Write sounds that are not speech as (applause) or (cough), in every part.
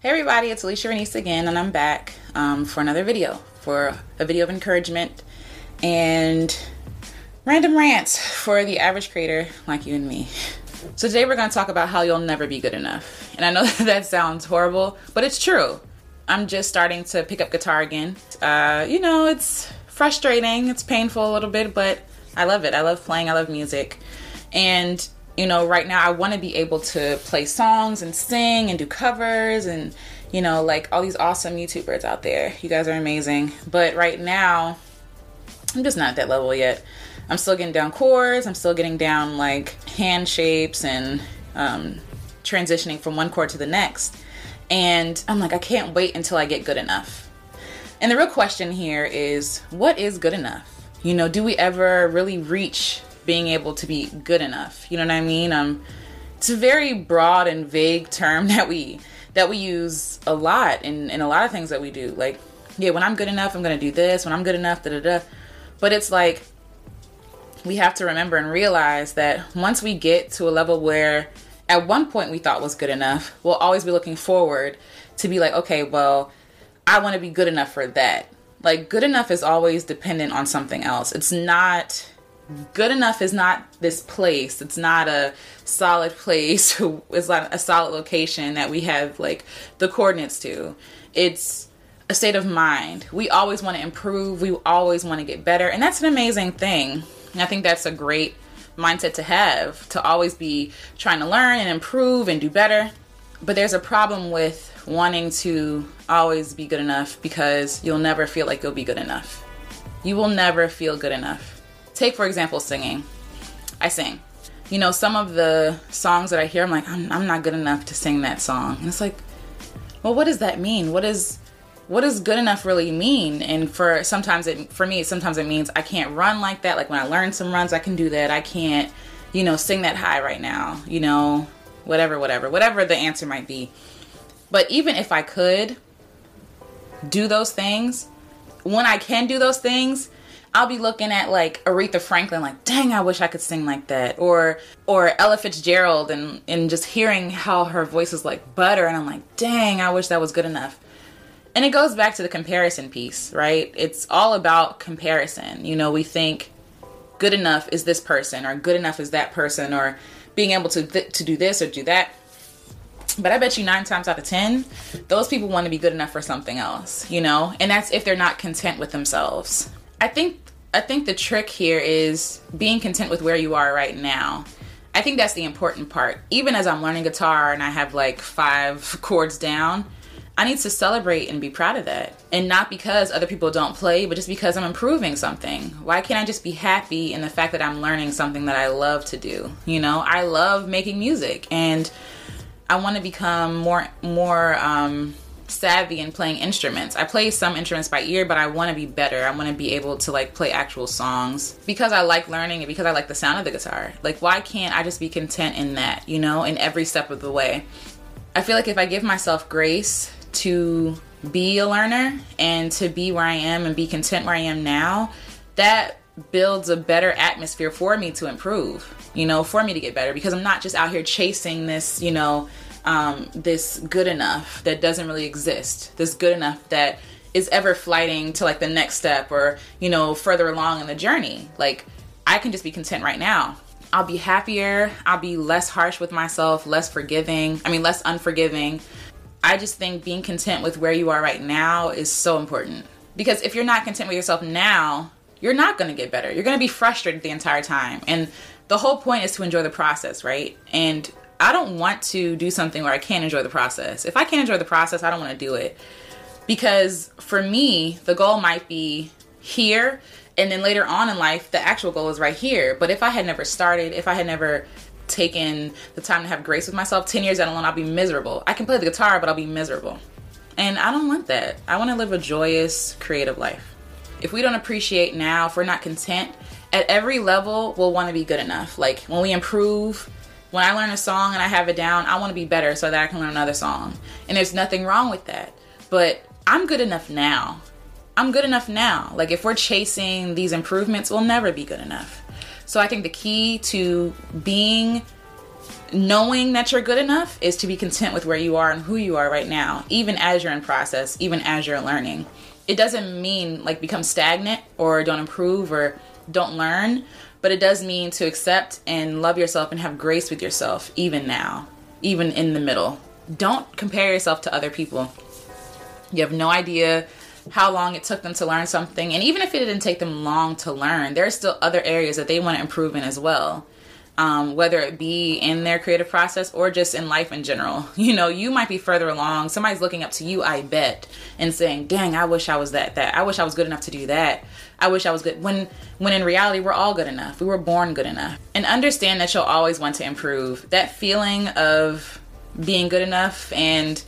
Hey everybody, it's Alecia Renece again, and I'm back um, for another video, for a video of encouragement and random rants for the average creator like you and me. So today we're going to talk about how you'll never be good enough. And I know (laughs) that sounds horrible, but it's true. I'm just starting to pick up guitar again. Uh, you know, it's frustrating, it's painful a little bit, but I love it. I love playing, I love music. And you know, right now I want to be able to play songs and sing and do covers and, you know, like all these awesome YouTubers out there. You guys are amazing. But right now, I'm just not at that level yet. I'm still getting down chords, I'm still getting down like hand shapes and um, transitioning from one chord to the next. And I'm like, I can't wait until I get good enough. And the real question here is what is good enough? You know, do we ever really reach being able to be good enough. You know what I mean? Um, it's a very broad and vague term (laughs) that we that we use a lot in in a lot of things that we do. Like, yeah, when I'm good enough, I'm gonna do this. When I'm good enough, da da da. But it's like we have to remember and realize that once we get to a level where at one point we thought was good enough, we'll always be looking forward to be like, okay, well, I want to be good enough for that. Like, good enough is always dependent on something else. It's not good enough is not this place. It's not a solid place. (laughs) it's not a solid location that we have like the coordinates to. It's a state of mind. We always want to improve. We always want to get better. And that's an amazing thing. And I think that's a great mindset to have to always be trying to learn and improve and do better. But there's a problem with wanting to always be good enough because you'll never feel like you'll be good enough. You will never feel good enough take for example singing. I sing. You know some of the songs that i hear i'm like i'm, I'm not good enough to sing that song. And it's like well what does that mean? What is what does good enough really mean? And for sometimes it for me sometimes it means i can't run like that. Like when i learn some runs i can do that. I can't you know sing that high right now you know whatever whatever whatever the answer might be. But even if i could do those things when i can do those things I'll be looking at like Aretha Franklin, like, dang, I wish I could sing like that, or or Ella Fitzgerald, and and just hearing how her voice is like butter, and I'm like, dang, I wish that was good enough. And it goes back to the comparison piece, right? It's all about comparison. You know, we think good enough is this person, or good enough is that person, or being able to th- to do this or do that. But I bet you nine times out of ten, those people want to be good enough for something else, you know? And that's if they're not content with themselves. I think I think the trick here is being content with where you are right now. I think that's the important part. Even as I'm learning guitar and I have like five (laughs) chords down, I need to celebrate and be proud of that. And not because other people don't play, but just because I'm improving something. Why can't I just be happy in the fact that I'm learning something that I love to do? You know, I love making music and I want to become more more um savvy in playing instruments. I play some instruments by ear, but I want to be better. I want to be able to like play actual songs because I like learning and because I like the sound of the guitar. Like why can't I just be content in that, you know, in every step of the way? I feel like if I give myself grace to be a learner and to be where I am and be content where I am now, that builds a better atmosphere for me to improve, you know, for me to get better because I'm not just out here chasing this, you know, um, this good enough that doesn't really exist. This good enough that is ever flighting to like the next step or, you know, further along in the journey. Like, I can just be content right now. I'll be happier. I'll be less harsh with myself, less forgiving. I mean, less unforgiving. I just think being content with where you are right now is so important. Because if you're not content with yourself now, you're not going to get better. You're going to be frustrated the entire time. And the whole point is to enjoy the process, right? And I don't want to do something where I can't enjoy the process. If I can't enjoy the process, I don't want to do it. Because for me, the goal might be here, and then later on in life, the actual goal is right here. But if I had never started, if I had never taken the time to have grace with myself, 10 years down the line, I'll be miserable. I can play the guitar, but I'll be miserable. And I don't want that. I want to live a joyous, creative life. If we don't appreciate now, if we're not content, at every level, we'll want to be good enough. Like when we improve, when I learn a song and I have it down, I want to be better so that I can learn another song. And there's nothing wrong with that. But I'm good enough now. I'm good enough now. Like if we're chasing these improvements, we'll never be good enough. So I think the key to being knowing that you're good enough is to be content with where you are and who you are right now, even as you're in process, even as you're learning. It doesn't mean like become stagnant or don't improve or don't learn, but it does mean to accept and love yourself and have grace with yourself, even now, even in the middle. Don't compare yourself to other people. You have no idea how long it took them to learn something. And even if it didn't take them long to learn, there are still other areas that they want to improve in as well um, whether it be in their creative process or just in life in general. (laughs) You know, you might be further along. Somebody's looking up to you, I bet, and saying, "Dang, I wish I was that. That I wish I was good enough to do that. I wish I was good." When when in reality, we're all good enough. We were born good enough. And understand that you'll always want to improve. That feeling of being good enough and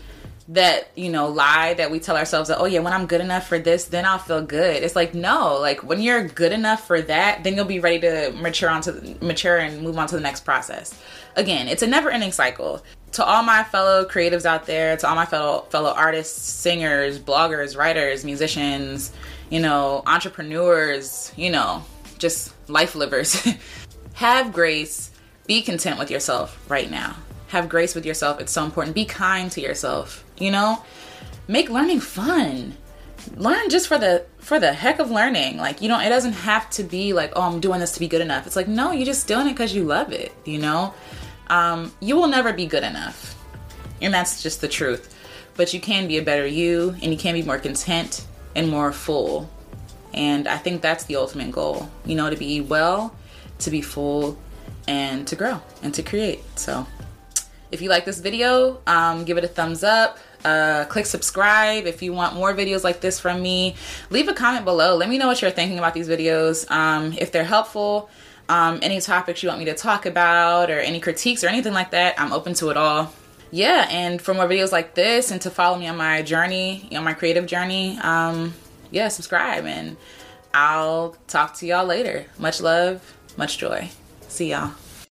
that you know lie that we tell ourselves that oh yeah when i'm good enough for this then i'll feel good. It's like no like when you're good enough for that then you'll be ready to mature onto mature and move on to the next process. Again it's a never ending cycle. To all my fellow creatives out there to all my fellow fellow artists singers bloggers writers musicians you know entrepreneurs you know just life livers (laughs) have grace be content with yourself right now have grace with yourself it's so important. Be kind to yourself you know? Make learning fun. Learn just for the for the heck of learning. Like you know it doesn't have to be like oh i'm doing this to be good enough. It's like no you're just doing it because you love it you know? Um, you will never be good enough. And that's just the truth. But you can be a better you and you can be more content and more full. And i think that's the ultimate goal you know to be well to be full and to grow and to create. So if you like this video um, give it a thumbs up uh, click subscribe if you want more videos like this from me. Leave a comment below. Let me know what you're thinking about these videos. Um, if they're helpful, um, any topics you want me to talk about, or any critiques or anything like that, I'm open to it all. Yeah, and for more videos like this and to follow me on my journey, on my creative journey, um, yeah, subscribe and I'll talk to y'all later. Much love, much joy. See y'all.